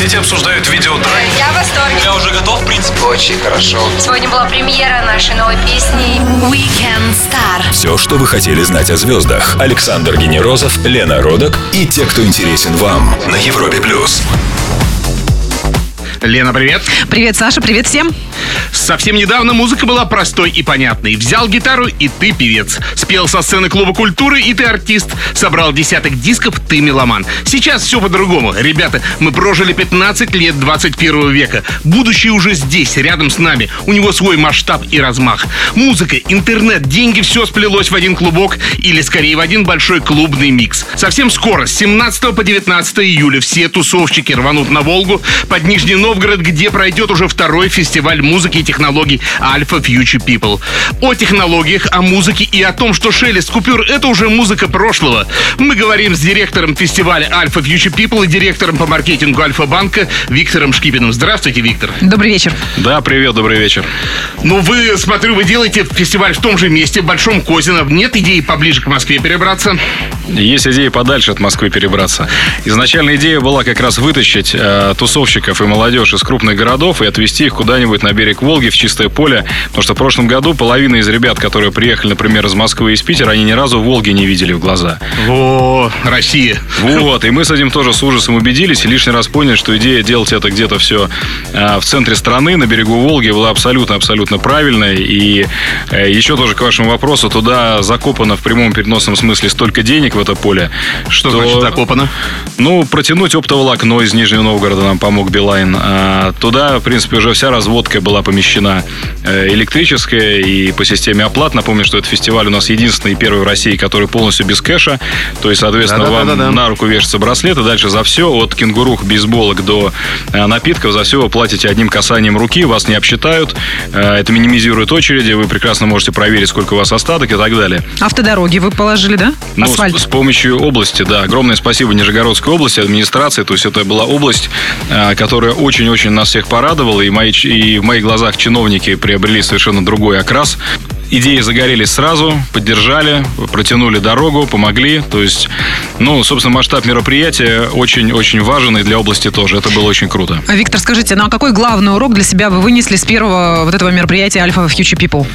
соцсети обсуждают видео драйв. Я в восторге. Я уже готов, в принципе. Очень хорошо. Сегодня была премьера нашей новой песни Weekend Star. Все, что вы хотели знать о звездах. Александр Генерозов, Лена Родок и те, кто интересен вам на Европе плюс. Лена, привет. Привет, Саша, привет всем. Совсем недавно музыка была простой и понятной. Взял гитару, и ты певец. Спел со сцены клуба культуры, и ты артист. Собрал десяток дисков, ты меломан. Сейчас все по-другому. Ребята, мы прожили 15 лет 21 века. Будущее уже здесь, рядом с нами. У него свой масштаб и размах. Музыка, интернет, деньги, все сплелось в один клубок, или скорее в один большой клубный микс. Совсем скоро, с 17 по 19 июля, все тусовщики рванут на Волгу под Нижний Новгород, где пройдет уже второй фестиваль музыки и технологий Alpha Future People. О технологиях, о музыке и о том, что шелест купюр — это уже музыка прошлого. Мы говорим с директором фестиваля Alpha Future People и директором по маркетингу Альфа-банка Виктором Шкипиным. Здравствуйте, Виктор. Добрый вечер. Да, привет, добрый вечер. Ну, вы, смотрю, вы делаете фестиваль в том же месте, в Большом Козино. Нет идеи поближе к Москве перебраться? Есть идея подальше от Москвы перебраться. Изначально идея была как раз вытащить э, тусовщиков и молодежь из крупных городов и отвезти их куда-нибудь на берег Волги, в чистое поле. Потому что в прошлом году половина из ребят, которые приехали, например, из Москвы и из Питера, они ни разу Волги не видели в глаза. О, Россия. Вот, и мы с этим тоже с ужасом убедились и лишний раз поняли, что идея делать это где-то все в центре страны, на берегу Волги, была абсолютно-абсолютно правильной. И э, еще тоже к вашему вопросу, туда закопано в прямом переносном смысле столько денег в это поле, Что, что... значит закопано? Ну, протянуть оптоволокно из Нижнего Новгорода нам помог Билайн. А туда, в принципе, уже вся разводка была помещена э, электрическая и по системе оплат. Напомню, что этот фестиваль у нас единственный и первый в России, который полностью без кэша. То есть, соответственно, вам Да-да-да-да. на руку вешается браслет, и дальше за все, от кенгурух, бейсболок до э, напитков, за все вы платите одним касанием руки, вас не обсчитают. Э, Это минимизирует очереди, вы прекрасно можете проверить, сколько у вас остаток и так далее. Автодороги вы положили, да? Ну, Асфальт. с, с помощью области, да. Огромное спасибо Нижегородской области, администрации. То есть это была область, которая очень-очень нас всех порадовала. И, мои, и в моих глазах чиновники приобрели совершенно другой окрас. Идеи загорелись сразу, поддержали, протянули дорогу, помогли. То есть, ну, собственно, масштаб мероприятия очень-очень важен и для области тоже. Это было очень круто. А, Виктор, скажите, ну а какой главный урок для себя вы вынесли с первого вот этого мероприятия Alpha Future People?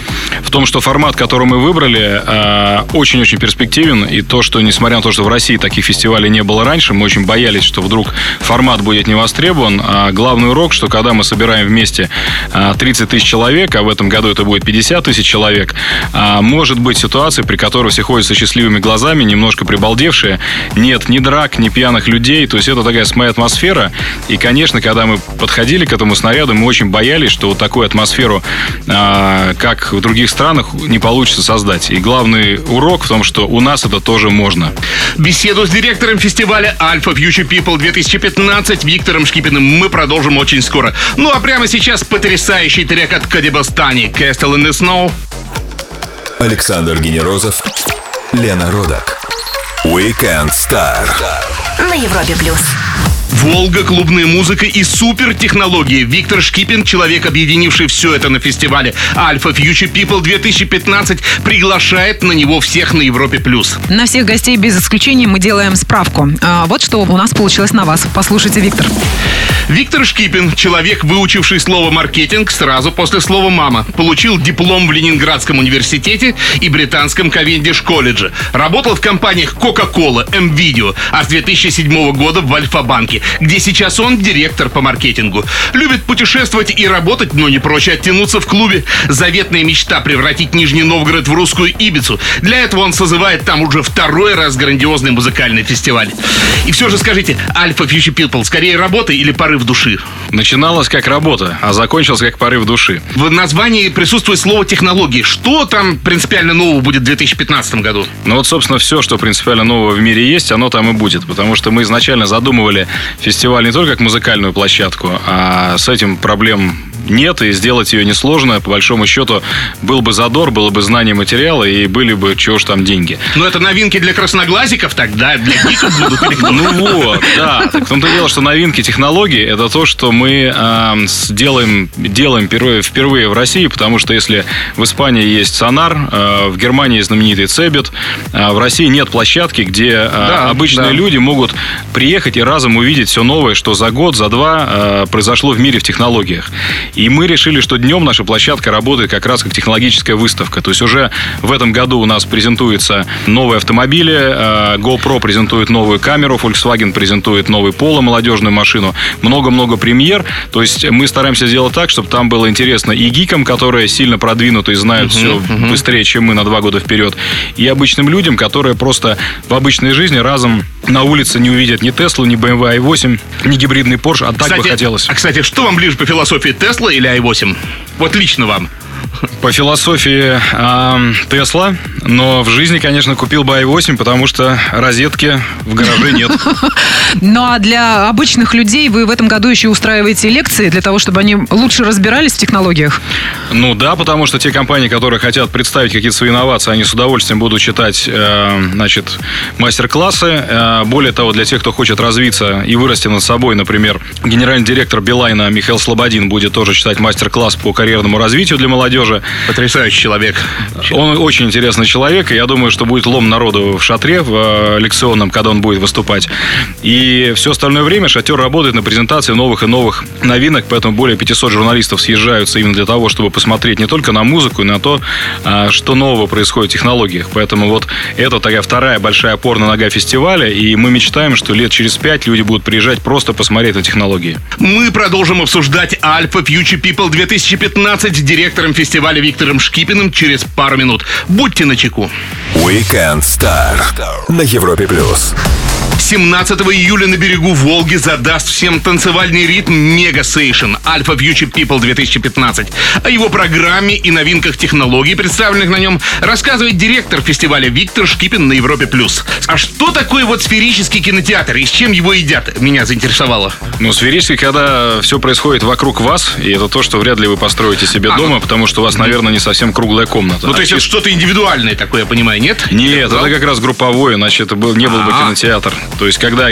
в том, что формат, который мы выбрали, э, очень-очень перспективен. И то, что, несмотря на то, что в России таких фестивалей не было раньше, мы очень боялись, что вдруг формат будет не востребован. А главный урок, что когда мы собираем вместе э, 30 тысяч человек, а в этом году это будет 50 тысяч человек, а, может быть ситуация, при которой все ходят со счастливыми глазами, немножко прибалдевшие. Нет ни драк, ни пьяных людей. То есть это такая своя атмосфера. И, конечно, когда мы подходили к этому снаряду, мы очень боялись, что вот такую атмосферу, а, как в других странах, не получится создать. И главный урок в том, что у нас это тоже можно. Беседу с директором фестиваля Alpha Future People 2015 Виктором Шкипиным мы продолжим очень скоро. Ну а прямо сейчас потрясающий трек от Кадибастани Castle in the Snow. Александр Генерозов, Лена Родок. Weekend Star. На Европе Плюс. Волга, клубная музыка и супертехнологии. Виктор Шкипин, человек, объединивший все это на фестивале Alpha Future People 2015, приглашает на него всех на Европе+. плюс. На всех гостей без исключения мы делаем справку. А, вот что у нас получилось на вас. Послушайте, Виктор. Виктор Шкипин, человек, выучивший слово «маркетинг» сразу после слова «мама». Получил диплом в Ленинградском университете и британском Кавендиш колледже. Работал в компаниях Coca-Cola, M-Video, а с 2007 года в Альфа-банке, где сейчас он директор по маркетингу. Любит путешествовать и работать, но не прочь оттянуться в клубе. Заветная мечта превратить Нижний Новгород в русскую Ибицу. Для этого он созывает там уже второй раз грандиозный музыкальный фестиваль. И все же скажите, Альфа Future People скорее работа или порыв души? Начиналось как работа, а закончилось как порыв души. В названии присутствует слово технологии. Что там принципиально нового будет в 2015 году? Ну вот, собственно, все, что принципиально нового в мире есть, оно там и будет. Потому что мы изначально задумывали фестиваль не только как музыкальную площадку, а с этим проблем нет, и сделать ее несложно. По большому счету, был бы задор, было бы знание материала, и были бы, чего ж там, деньги. Но это новинки для красноглазиков тогда, для гиков будут? Ну вот, да. Так в том-то дело, что новинки технологий это то, что мы э, делаем, делаем впервые, впервые в России, потому что если в Испании есть Сонар, э, в Германии знаменитый Цебет, э, в России нет площадки, где э, Да, обычные да. люди могут приехать и разом увидеть все новое, что за год, за два э, произошло в мире в технологиях. И мы решили, что днем наша площадка работает как раз как технологическая выставка. То есть уже в этом году у нас презентуются новые автомобили, э, GoPro презентует новую камеру, Volkswagen презентует новый Polo, молодежную машину, много-много премьер. То есть мы стараемся сделать так, чтобы там было интересно и гикам, которые сильно продвинуты и знают все быстрее, чем мы на два года вперед, и обычным людям, которые просто в обычной жизни разом на улице не увидят ни Теслу, ни BMW i8, ни гибридный Porsche, а так бы хотелось. а, кстати, что вам ближе по философии, Тесла или i8? Вот лично вам. По философии Тесла, но в жизни, конечно, купил бы i8, потому что розетки в гараже нет. Ну а для обычных людей вы в этом году еще устраиваете лекции для того, чтобы они лучше разбирались в технологиях? Ну да, потому что те компании, которые хотят представить какие-то свои инновации, они с удовольствием будут читать, э, значит, мастер-классы. Э, более того, для тех, кто хочет развиться и вырасти над собой, например, генеральный директор Билайна Михаил Слободин будет тоже читать мастер-класс по карьерному развитию для молодежи. Потрясающий человек. Он очень интересный человек, и я думаю, что будет лом народу в шатре, в э, лекционном, когда он будет выступать. И все остальное время шатер работает на презентации новых и новых новинок, поэтому более 500 журналистов съезжаются именно для того, чтобы посмотреть не только на музыку, и на то, а, что нового происходит в технологиях. Поэтому вот это такая вторая большая опорная нога фестиваля, и мы мечтаем, что лет через пять люди будут приезжать просто посмотреть на технологии. Мы продолжим обсуждать Альфа Future People 2015 с директором фестиваля Виктором Шкипиным через пару минут. Будьте начеку. Weekend Star на Европе плюс. 17 июля на берегу Волги задаст всем танцевальный ритм Мега Сейшн Alpha Future People 2015. О его программе и новинках технологий, представленных на нем, рассказывает директор фестиваля Виктор Шкипин на Европе+. плюс. А что такое вот сферический кинотеатр и с чем его едят? Меня заинтересовало. Ну, сферически, когда все происходит вокруг вас, и это то, что вряд ли вы построите себе А, дома, потому что у вас, наверное, не совсем круглая комната. Ну, то А есть это что-то индивидуальное такое, я понимаю, нет? Нет, это как раз групповое, иначе это был, не был бы кинотеатр. То есть, когда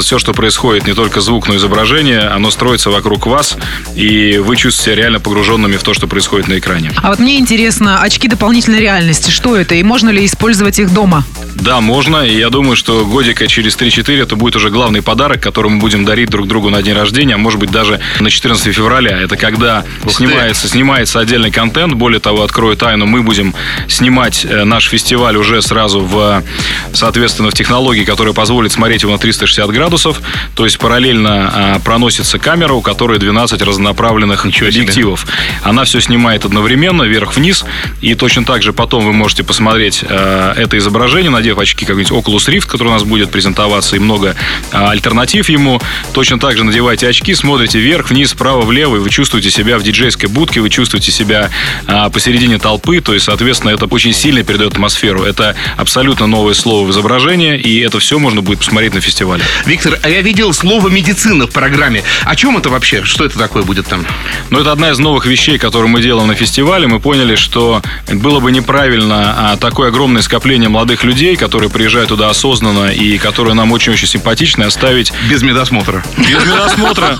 все, что происходит, не только звук, но и изображение, оно строится вокруг вас, и вы чувствуете себя реально погруженными в то, что происходит на экране. А вот мне интересно, очки дополнительной реальности, что это и можно ли использовать их дома? Да, можно, и я думаю, что годика через 3-4 это будет уже главный подарок, который мы будем дарить друг другу на день рождения, а может быть даже на 14 февраля. Это когда Ух ты. снимается, снимается отдельный контент. Более того, открою тайну, мы будем снимать э, наш фестиваль уже сразу в, соответственно, в технологии, которая позволит смотреть его на 360 градусов. То есть параллельно а, проносится камера, у которой 12 разнонаправленных Ничего себе. объективов. Она все снимает одновременно, вверх-вниз. И точно так же потом вы можете посмотреть э, это изображение, надев очки какой-нибудь Oculus Rift, который у нас будет презентоваться, и много э, альтернатив ему. Точно так же надевайте очки, смотрите вверх, вниз, вправо, влево, и вы чувствуете себя в диджейской будке, вы чувствуете себя э, посередине толпы. То есть, соответственно, это очень сильно передает атмосферу. Это абсолютно новое слово в изображении, и это все можно будет посмотреть на фестивале. Виктор, а я видел слово «медицина» в программе. О чем это вообще? Что это такое будет там? Но это одна из новых вещей, которую мы делаем на фестивале. Мы поняли, что было бы неправильно а, такое огромное скопление молодых людей, которые приезжают туда осознанно и которые нам очень-очень симпатичны, оставить Без медосмотра. без медосмотра.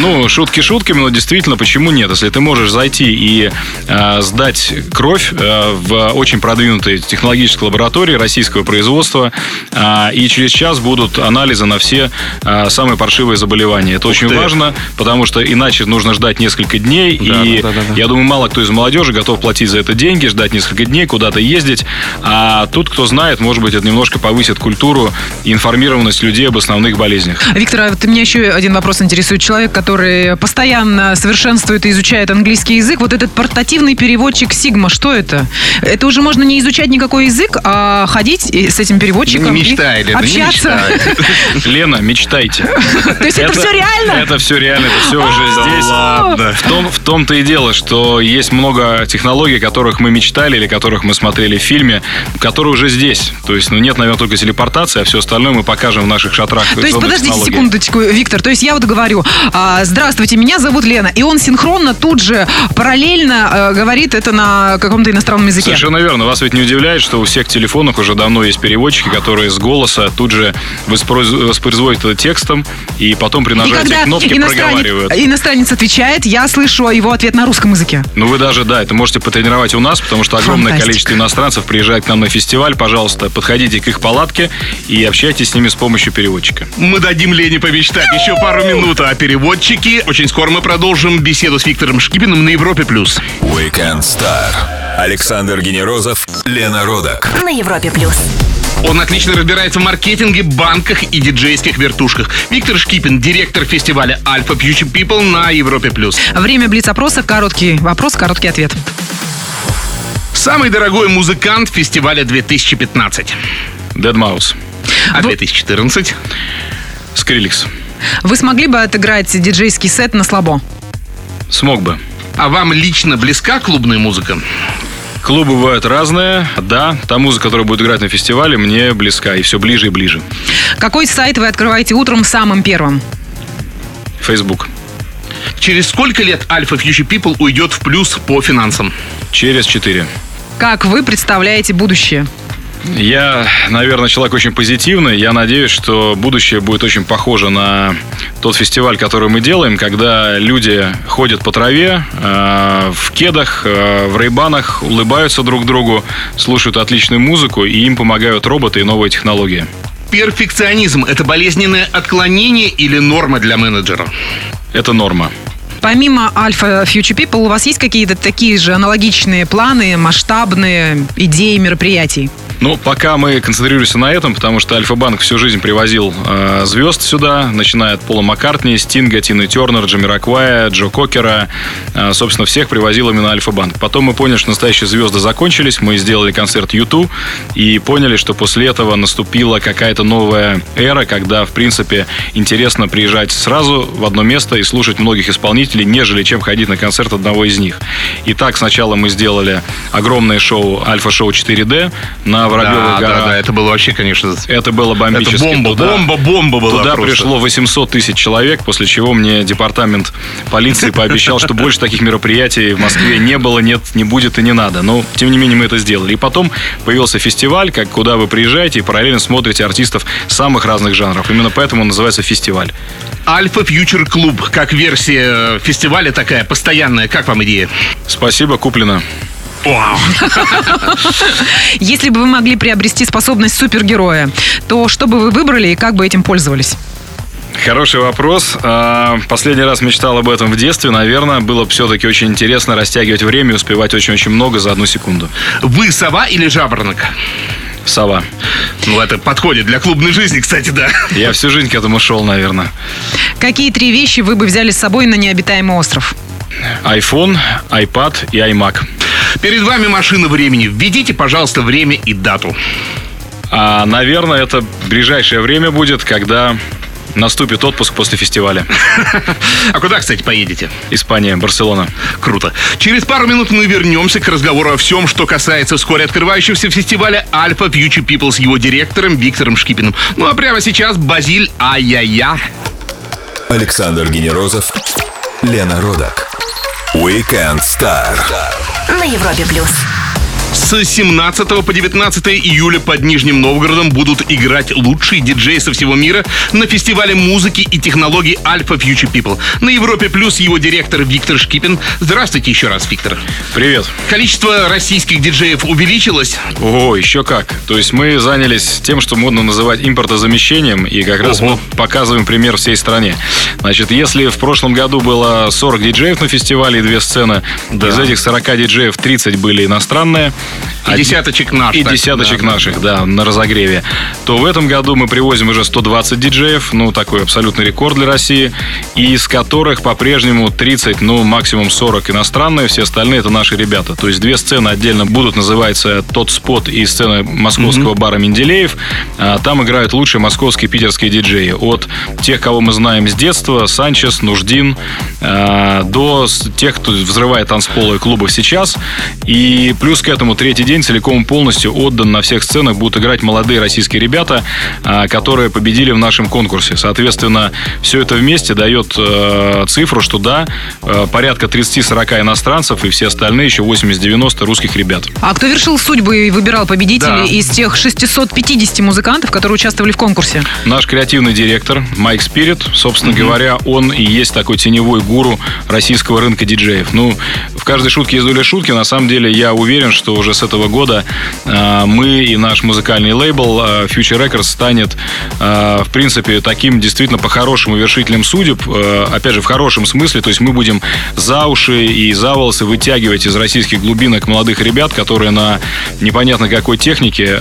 Ну, шутки шутками, но действительно, почему нет? Если ты можешь зайти и а, сдать кровь а, в очень продвинутой технологической лаборатории российского производства, а, и через час будут анализы на все а, самые паршивые заболевания. Это очень ты. важно, потому что иначе нужно ждать несколько дней, Да, и да, да, да. я думаю, мало кто из молодежи готов платить за это деньги, ждать несколько дней, куда-то ездить. А тут, кто знает, может быть, это немножко повысит культуру и информированность людей об основных болезнях. Виктор, а вот меня еще один вопрос интересует. Человек, который постоянно совершенствует и изучает английский язык, вот этот портативный переводчик Sigma, что это? Это уже можно не изучать никакой язык, а ходить с этим переводчиком Не мечтай, Лена, не общаться. мечтай. Лена, мечтайте. То есть это все реально? Это все реально, это все уже Да здесь. ладно. В, том, в том-то и дело, что есть много технологий, о которых мы мечтали или которых мы смотрели в фильме, которые уже здесь. Весь. То есть, ну, нет, наверное, только телепортации, а все остальное мы покажем в наших шатрах. То есть, подождите технологии. секундочку, Виктор. То есть я вот говорю, а, здравствуйте, меня зовут Лена. И он синхронно тут же, параллельно э, говорит это на каком-то иностранном языке. Совершенно верно. Вас ведь не удивляет, что у всех телефонах уже давно есть переводчики, которые с голоса тут же воспроиз- воспроизводят это текстом, и потом при И нажатии когда кнопки проговаривают. иностранец, иностранец отвечает, я слышу его ответ на русском языке. Ну, вы даже, да, это можете потренировать у нас, потому что огромное Фантастика. количество иностранцев приезжает к нам на фестиваль. Пожалуйста, подходите к их палатке и общайтесь с ними с помощью переводчика. Мы дадим Лене помечтать еще пару минут о переводчике. Очень скоро мы продолжим беседу с Виктором Шкипиным на Европе+. плюс. Weekend Star. Александр Генерозов, Лена Родак. На Европе плюс. Он отлично разбирается в маркетинге, банках и диджейских вертушках. Виктор Шкипин, директор фестиваля Alpha Future People на Европе+. плюс. Время блиц-опроса, короткий вопрос, короткий ответ. Самый дорогой музыкант фестиваля 2015. Dead Mouse. А 2014? Скриликс. Вы смогли бы отыграть диджейский сет на слабо? Смог бы. А вам лично близка клубная музыка? Клубы бывают разные. Да, та музыка, которая будет играть на фестивале, мне близка. И все ближе и ближе. Какой сайт вы открываете утром самым первым? Facebook. Через сколько лет Alpha Future People уйдет в плюс по финансам? Через 4. Как вы представляете будущее? Я, наверное, человек очень позитивный. Я надеюсь, что будущее будет очень похоже на тот фестиваль, который мы делаем, когда люди ходят по траве, э, в кедах, э, в рейбанах, улыбаются друг другу, слушают отличную музыку, и им помогают роботы и новые технологии. Перфекционизм – это болезненное отклонение или норма для менеджера? Это норма. Помимо Alpha Future People, у вас есть какие-то такие же аналогичные планы, масштабные идеи мероприятий? Ну, пока мы концентрируемся на этом, потому что Альфа-банк всю жизнь привозил э, звезд сюда, начиная от Пола Маккартни, Стинга, Тины Тернер, Джимми Раквая, Джо Кокера. Э, собственно, всех привозил именно Альфа-банк. Потом мы поняли, что настоящие звезды закончились, мы сделали концерт YouTube и поняли, что после этого наступила какая-то новая эра, когда, в принципе, интересно приезжать сразу в одно место и слушать многих исполнителей, нежели чем ходить на концерт одного из них. Итак, сначала мы сделали огромное шоу Альфа-шоу 4D на Воробьевых да, горах. да, да, это было вообще, конечно, Это было это бомбически. бомба, Туда- бомба, бомба была Туда просто. пришло 800 тысяч человек, после чего мне департамент полиции пообещал, что больше таких мероприятий в Москве не было, нет, не будет и не надо. Но, тем не менее, мы это сделали. И потом появился фестиваль, как, куда вы приезжаете и параллельно смотрите артистов самых разных жанров. Именно поэтому он называется фестиваль. Альфа Фьючер Клуб, как версия э, фестиваля такая, постоянная. Как вам идея? Спасибо, куплено. Вау. Если бы вы могли приобрести способность супергероя, то что бы вы выбрали и как бы этим пользовались? Хороший вопрос. А, Последний раз мечтал об этом в детстве. Наверное, было бы все-таки очень интересно растягивать время и успевать очень-очень много за одну секунду. Вы сова или жаворонок? Сова. Ну, это подходит для клубной жизни, кстати, да. Я всю жизнь к этому шел, наверное. Какие три вещи вы бы взяли с собой на необитаемый остров? iPhone, iPad и iMac. Перед вами машина времени. Введите, пожалуйста, время и дату. А, наверное, это ближайшее время будет, когда наступит отпуск после фестиваля. А куда, кстати, поедете? Испания, Барселона. Круто. Через пару минут мы вернемся к разговору о всем, что касается вскоре открывающегося фестиваля Alpha Future People с его директором Виктором Шкипиным. Ну а прямо сейчас Базиль Ай-я-я. Александр Генерозов, Лена Родак. Weekend Star. На Европе плюс. С 17 по 19 июля под Нижним Новгородом будут играть лучшие диджеи со всего мира на фестивале музыки и технологий Alpha Future People. На Европе Плюс его директор Виктор Шкипин. Здравствуйте еще раз, Виктор. Привет. Количество российских диджеев увеличилось. О, еще как. То есть мы занялись тем, что модно называть импортозамещением, и как раз Ого. мы показываем пример всей стране. Значит, если в прошлом году было 40 диджеев на фестивале и две сцены, Да. из этих 40 диджеев 30 были иностранные. И Один- десяточек наш. И так, десяточек да, да. наших, да, на разогреве. То в этом году мы привозим уже 120 диджеев, ну, такой абсолютный рекорд для России, из которых по-прежнему 30, ну, максимум 40 иностранные, все остальные это наши ребята. То есть две сцены отдельно будут, называется «Тот спот» и сцена московского бара «Менделеев». А, Там играют лучшие московские и питерские диджеи. От тех, кого мы знаем с детства, Санчес, Нуждин, а, до тех, кто взрывает танцполы клубов сейчас. И плюс к этому третий день целиком полностью отдан на всех сценах. Будут играть молодые российские ребята, а, которые победили в нашем конкурсе. Соответственно, все это вместе дает э, цифру, что да, э, порядка 30-40 иностранцев и все остальные еще 80-90 русских ребят. А кто вершил судьбы и выбирал победителей Да. из тех 650 музыкантов, которые участвовали в конкурсе? Наш креативный директор Майк Спирит, собственно говоря, он и есть такой теневой гуру российского рынка диджеев. Ну, в каждой шутке есть доля шутки. На самом деле, я уверен, что уже с этого года э, мы и наш музыкальный лейбл э, Future Records станет, э, в принципе, таким действительно по-хорошему вершителем судеб. Опять же, в хорошем смысле. То есть мы будем за уши и за волосы вытягивать из российских глубинок молодых ребят, которые на непонятно какой технике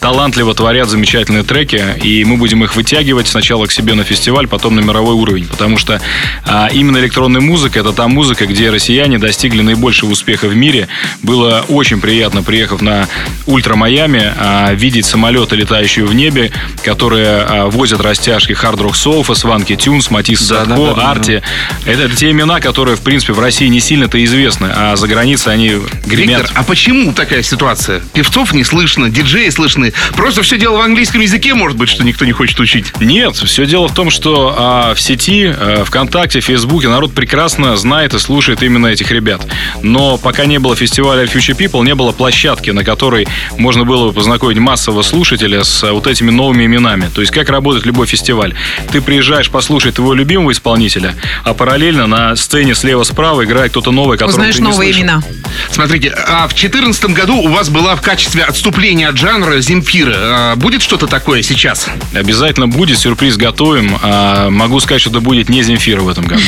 талантливо творят замечательные треки, и мы будем их вытягивать сначала к себе на фестиваль, потом на мировой уровень, потому что а, именно электронная музыка это та музыка, где россияне достигли наибольшего успеха в мире. Было очень приятно, приехав на Ультра Майами, а, видеть самолеты, летающие в небе, которые а, возят растяжки Hard Rock Sofa, Сванки Тюнс, Матис Садко, да, да, да. Арти. Это, это те имена, которые, в принципе, в России не сильно-то известны, а за границей они гремят. Виктор, а почему такая ситуация? Певцов не слышно, диджеи слышны. Просто все дело в английском языке, может быть, что никто не хочет учить. Нет, все дело в том, что а, в сети, а, ВКонтакте, Фейсбуке народ прекрасно знает и слушает именно этих ребят. Но пока не было фестиваля Future People, не было площадки, на которой можно было бы познакомить массового слушателя с а, вот этими новыми именами. То есть как работает любой фестиваль. Ты приезжаешь послушать твоего любимого исполнителя, а параллельно на сцене слева-справа играет кто-то новый, которого Узнаешь ты не новые слышал. имена. Смотрите, а в 2014 году у вас была в качестве отступления от жанра Земфира. А будет что-то такое сейчас? Обязательно будет, сюрприз готовим. А, могу сказать, что это будет не Земфира в этом году.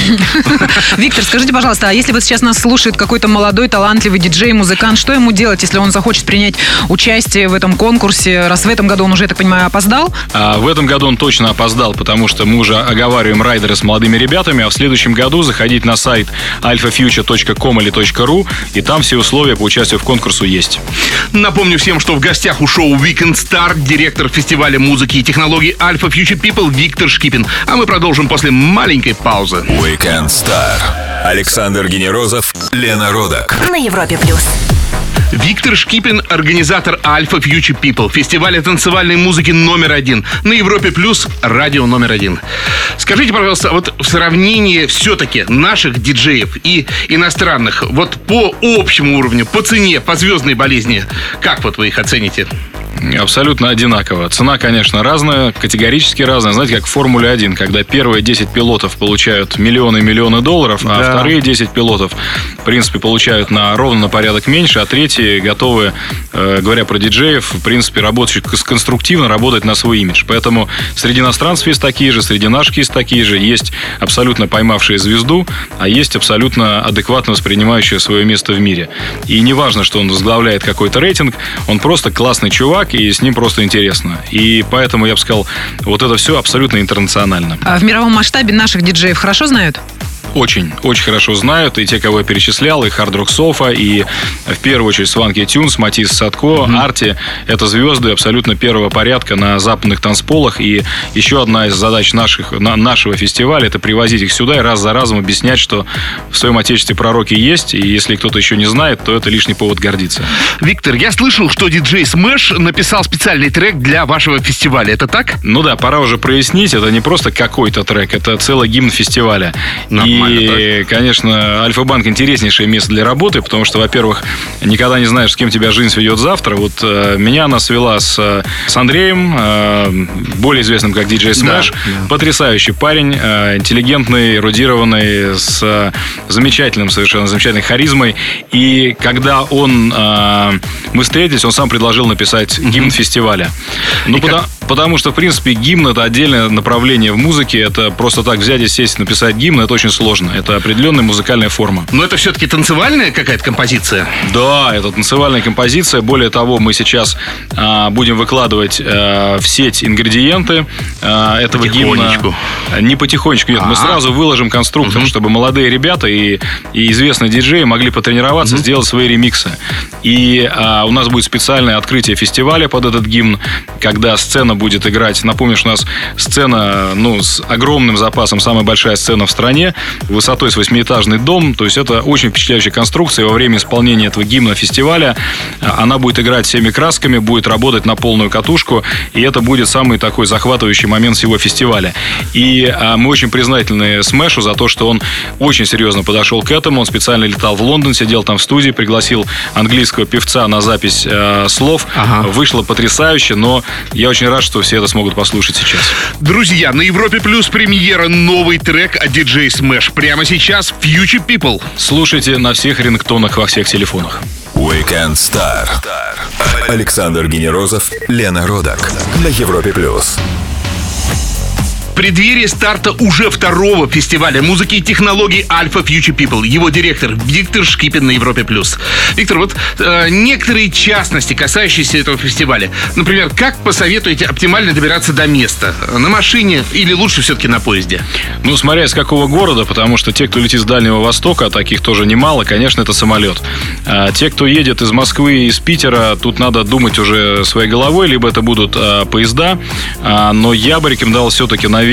Виктор, скажите, пожалуйста, а если вот сейчас нас слушает какой-то молодой, талантливый диджей, музыкант, что ему делать, если он захочет принять участие в этом конкурсе, раз в этом году он уже, я так понимаю, опоздал? А в этом году он точно опоздал, потому что мы уже оговариваем райдеры с молодыми ребятами, а в следующем году заходить на сайт alphafuture.com или .ru, и там все условия по участию в конкурсу есть. Напомню всем, что в гостях у шоу Weekend Star директор фестиваля музыки и технологий Alpha Future People Виктор Шкипин. А мы продолжим после маленькой паузы. Weekend Star. Александр Генерозов, Лена Родак. На Европе плюс. Виктор Шкипин, организатор Alpha Future People, фестиваля танцевальной музыки номер один. На Европе Плюс, радио номер один. Скажите, пожалуйста, вот в сравнении все-таки наших диджеев и иностранных, вот по общему уровню, по цене, по звездной болезни, как вот вы их оцените? Абсолютно одинаково. Цена, конечно, разная, категорически разная. Знаете, как в Формуле 1, когда первые 10 пилотов получают миллионы и миллионы долларов, а Да. вторые 10 пилотов, в принципе, получают на ровно на порядок меньше, а третьи готовы, э, говоря про диджеев, в принципе, работать кон- конструктивно, работать на свой имидж. Поэтому среди иностранцев есть такие же, среди наших есть такие же. Есть абсолютно поймавшие звезду, а есть абсолютно адекватно воспринимающие свое место в мире. И не важно, что он возглавляет какой-то рейтинг, он просто классный чувак, и с ним просто интересно. И поэтому я бы сказал, вот это все абсолютно интернационально. А в мировом масштабе наших диджеев хорошо знают? Очень, очень хорошо знают. И те, кого я перечислял, и Hard Rock Sofa, и в первую очередь Swanky Tunes, Matisse Sadko, Arty. Это звезды абсолютно первого порядка на западных танцполах. И еще одна из задач наших, на- нашего фестиваля это привозить их сюда и раз за разом объяснять, что в своем отечестве пророки есть. И если кто-то еще не знает, то это лишний повод гордиться. Виктор, я слышал, что диджей Smash написал специальный трек для вашего фестиваля. Это так? Ну да, пора уже прояснить, это не просто какой-то трек, это целый гимн фестиваля. Нормально, и, конечно, Альфа-банк интереснейшее место для работы, потому что, во-первых, никогда не знаешь, с кем тебя жизнь сведет завтра. Вот э, меня она свела с, э, с Андреем, э, более известным как диджей Smash. Потрясающий парень, э, интеллигентный, эрудированный, с э, замечательным, совершенно замечательной харизмой. И когда он, э, мы встретились, он сам предложил написать гимн фестиваля. Ну, И как- потому что, в принципе, гимн это отдельное направление в музыке. Это просто так взять и сесть, написать гимн, это очень сложно. Это определенная музыкальная форма. Но это все-таки танцевальная какая-то композиция? Да, это танцевальная композиция. Более того, мы сейчас а, будем выкладывать а, в сеть ингредиенты а, этого гимна. Не потихонечку, нет. Мы А. сразу выложим конструктор, чтобы молодые ребята и, и известные диджеи могли потренироваться, сделать свои ремиксы. И а, у нас будет специальное открытие фестиваля под этот гимн, когда сцена будет играть. Напомню, что у нас сцена, ну, с огромным запасом, самая большая сцена в стране, высотой с восьмиэтажный дом. То есть это очень впечатляющая конструкция. Во время исполнения этого гимна фестиваля э, она будет играть всеми красками, будет работать на полную катушку. И это будет самый такой захватывающий момент всего фестиваля. И а, мы очень признательны Смешу за то, что он очень серьезно подошел к этому. Он специально летал в Лондон, сидел там в студии, пригласил английского певца на запись э, слов. Ага. Вышло потрясающе, но я очень рад, что все это смогут послушать сейчас. Друзья, на Европе Плюс премьера новый трек от DJ Smash. Прямо сейчас Future People. Слушайте на всех рингтонах во всех телефонах. Weekend Star. Александр Генерозов, Лена Родак на Европе плюс. Преддверии старта уже второго фестиваля музыки и технологий Alpha Future People. Его директор Виктор Шкипин на Европе+. плюс. Виктор, вот э, некоторые частности, касающиеся этого фестиваля. Например, как посоветуете оптимально добираться до места? На машине или лучше все-таки на поезде? Ну, смотря из какого города, потому что те, кто летит с Дальнего Востока, а таких тоже немало, конечно, это самолет. А те, кто едет из Москвы и из Питера, тут надо думать уже своей головой, либо это будут а, поезда, а, но я бы рекомендовал все-таки, наверное,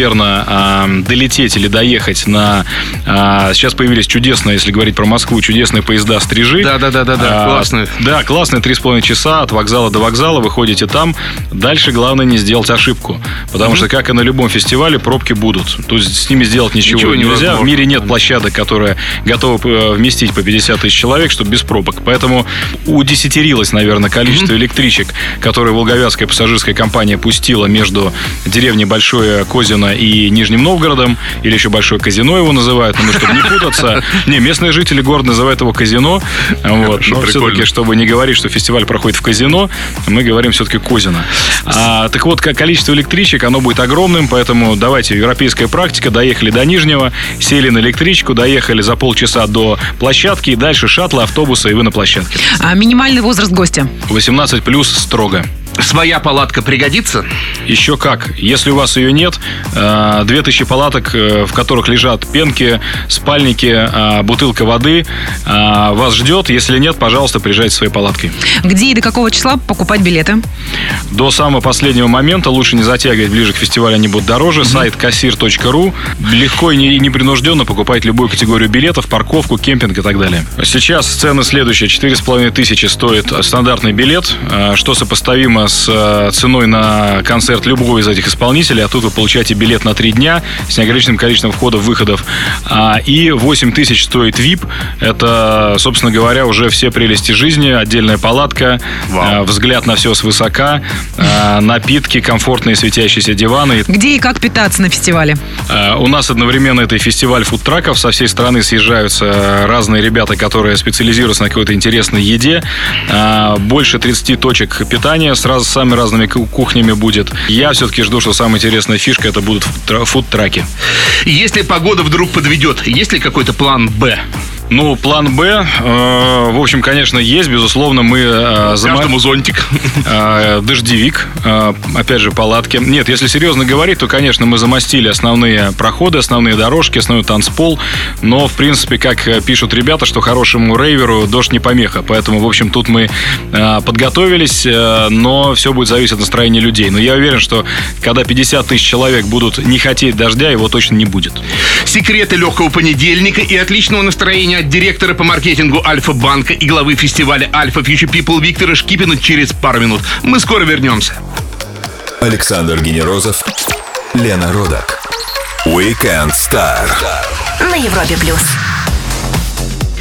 долететь или доехать на... а, сейчас появились чудесные, если говорить про Москву, чудесные поезда «Стрижи». Да-да-да-да, А, классные. Да, классные, три с половиной часа от вокзала до вокзала, выходите там. Дальше главное не сделать ошибку. Потому что, как и на любом фестивале, пробки будут. То есть с ними сделать ничего, Ничего нельзя. невозможно. В мире нет площадок, которые готовы э, вместить по 50 тысяч человек, чтобы без пробок. Поэтому удесятерилось, наверное, количество электричек, которые Волговязская пассажирская компания пустила между деревней Большое Козино и Нижним Новгородом, или еще Большое Казино его называют, но мы, чтобы не путаться. Не, местные жители города называют его Казино. Вот. Хорошо, Но прикольно. все-таки, чтобы не говорить, что фестиваль проходит в казино, мы говорим все-таки Козино. А, так вот, количество электричек, оно будет огромным, поэтому давайте, европейская практика, доехали до Нижнего, сели на электричку, доехали за полчаса до площадки, и дальше шаттлы, автобусы, и вы на площадке. А минимальный возраст гостя? 18 плюс строго. Своя палатка пригодится? Еще как. Если у вас ее нет, э, 2000 палаток, э, в которых лежат пенки, спальники, э, бутылка воды, э, вас ждет. Если нет, пожалуйста, приезжайте своей палаткой. Где и до какого числа покупать билеты? До самого последнего момента лучше не затягивать, ближе к фестивалю они будут дороже. Сайт кассир.ру. Легко и не- и непринужденно покупать любую категорию билетов, парковку, кемпинг и так далее. Сейчас цены следующие. 4,5 тысячи стоит стандартный билет, э, что сопоставимо с э, ценой на концерт любого из этих исполнителей. А тут вы получаете билет на три дня с неограниченным количеством входов-выходов. А, И 8 тысяч стоит VIP. Это, собственно говоря, уже все прелести жизни. Отдельная палатка, Вау. э, взгляд на все свысока, э, напитки, комфортные светящиеся диваны. Где и как питаться на фестивале? У нас одновременно это и фестиваль фудтраков. Со всей страны съезжаются разные ребята, которые специализируются на какой-то интересной еде. Больше 30 точек питания с раз, самыми разными ку- кухнями будет. Я все-таки жду, что самая интересная фишка это будут фудтра- фудтраки. Если погода вдруг подведет, есть ли какой-то план «Б»? Ну, план Б, э, в общем, конечно, есть. Безусловно, мы э, зама- Каждому зонтик. Э, дождевик, э, опять же, палатки. Нет, если серьезно говорить, то, конечно, мы замостили основные проходы, основные дорожки, основной танцпол. Но, в принципе, как э, пишут ребята, что хорошему рейверу дождь не помеха. Поэтому, в общем, тут мы э, подготовились, э, но все будет зависеть от настроения людей. Но я уверен, что когда 50 тысяч человек будут не хотеть дождя, его точно не будет. Секреты легкого понедельника и отличного настроения от директора по маркетингу Альфа-банка и главы фестиваля Альфа Future People Виктора Шкипина через пару минут. Мы скоро вернемся. Александр Генерозов, Лена Родак. Weekend Star. На Европе плюс.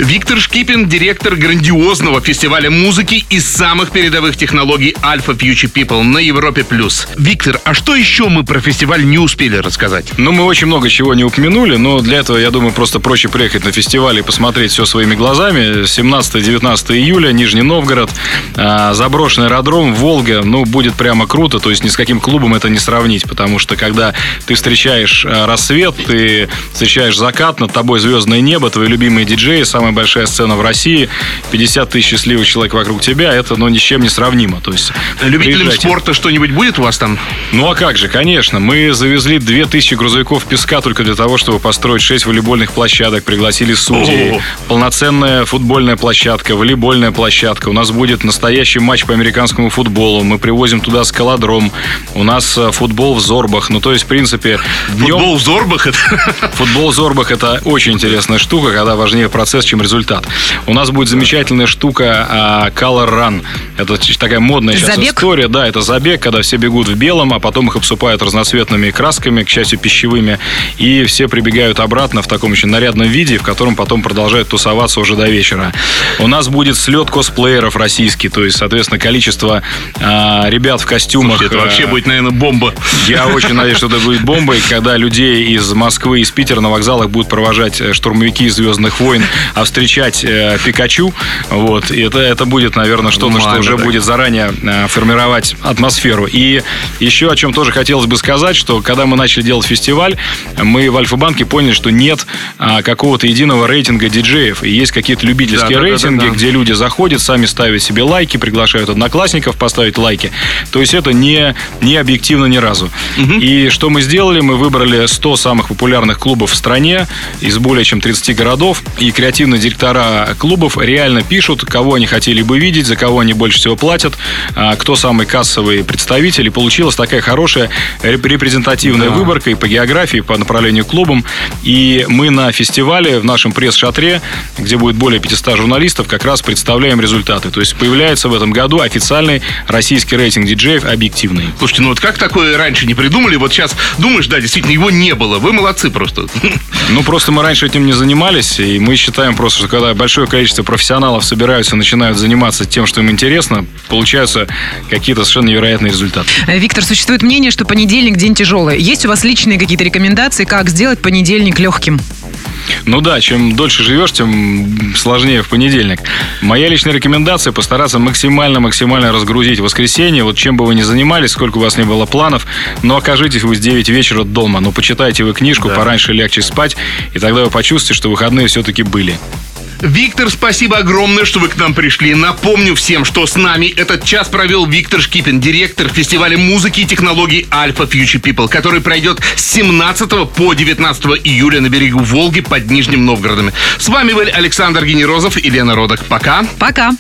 Виктор Шкипин, директор грандиозного фестиваля музыки и самых передовых технологий Альфа Future People на Европе+. плюс. Виктор, а что еще мы про фестиваль не успели рассказать? Ну, мы очень много чего не упомянули, но для этого, я думаю, просто проще приехать на фестиваль и посмотреть все своими глазами. 17-19 июля, Нижний Новгород, а, заброшенный аэродром, Волга, ну, будет прямо круто, то есть ни с каким клубом это не сравнить, потому что когда ты встречаешь а, рассвет, ты встречаешь закат, над тобой звездное небо, твои любимые диджеи, самая самая большая сцена в России, 50 тысяч счастливых человек вокруг тебя, это, ну, ни с чем не сравнимо. То есть, Любителям приезжайте. спорта что-нибудь будет у вас там? Ну а как же, конечно. Мы завезли 2000 грузовиков песка только для того, чтобы построить 6 волейбольных площадок, пригласили судей, О. полноценная футбольная площадка, волейбольная площадка. У нас будет настоящий матч по американскому футболу. Мы привозим туда скалодром. У нас э, футбол в Зорбах. Ну, то есть, в принципе, днем... Футбол в Зорбах это... Футбол в Зорбах это очень интересная штука, когда важнее процесс, чем результат. У нас будет замечательная штука а, Color Run. Это такая модная сейчас Забег? история. Да, это забег, когда все бегут в белом, а потом их обсыпают разноцветными красками, к счастью, пищевыми, и все прибегают обратно в таком очень нарядном виде, в котором потом продолжают тусоваться уже до вечера. У нас будет слет косплееров российский, то есть, соответственно, количество а, ребят в костюмах. Это а, вообще будет, наверное, бомба. я очень надеюсь, что это будет бомбой, когда людей из Москвы, из Питера на вокзалах будут провожать э, штурмовики из Звездных войн, а встречать э, Пикачу. Вот. И это, это будет, наверное, что-то, что уже так. будет заранее э, формировать атмосферу. И еще о чем тоже хотелось бы сказать, что когда мы начали делать фестиваль, мы в Альфа-банке поняли, что нет а, какого-то единого рейтинга диджеев. И есть какие-то любительские Да-да-да-да-да. рейтинги, где люди заходят, сами ставят себе лайки, приглашают одноклассников поставить лайки. То есть это не, не объективно ни разу. И что мы сделали? Мы выбрали 100 самых популярных клубов в стране из более чем 30 городов. И креативные директора клубов реально пишут, кого они хотели бы видеть, за кого они больше всего платят, а, кто самый кассовый представитель. И получилась такая хорошая реп- репрезентативная выборка и по географии, и по направлению клубам. И мы на фестивале в нашем пресс-шатре, где будет более 500 журналистов, как раз представляем результаты. То есть появляется в этом году официальный российский рейтинг диджеев объективный. Слушайте, ну вот как такое раньше не придумали? Вот сейчас думаешь, да, действительно, его не было. Вы молодцы просто. Ну, просто мы раньше этим не занимались, и мы считаем просто, что когда большое количество профессионалов собираются и начинают заниматься тем, что им интересно, получаются какие-то совершенно невероятные результаты. Э, Виктор, существует мнение, что понедельник день тяжелый. Есть у вас личные какие-то рекомендации, как сделать понедельник легким? Ну да, чем дольше живешь, тем сложнее в понедельник. Моя личная рекомендация постараться максимально-максимально разгрузить воскресенье. Вот чем бы вы ни занимались, сколько у вас не было планов, но окажитесь вы в 9 вечера дома. Ну, почитайте вы книжку, пораньше легче спать, и тогда вы почувствуете, что выходные все-таки были. Виктор, спасибо огромное, что вы к нам пришли. Напомню всем, что с нами этот час провел Виктор Шкипин, директор фестиваля музыки и технологий Alpha Future People, который пройдет с 17 по 19 июля на берегу Волги под Нижним Новгородом. С вами были Александр Генерозов и Лена Родок. Пока. Пока.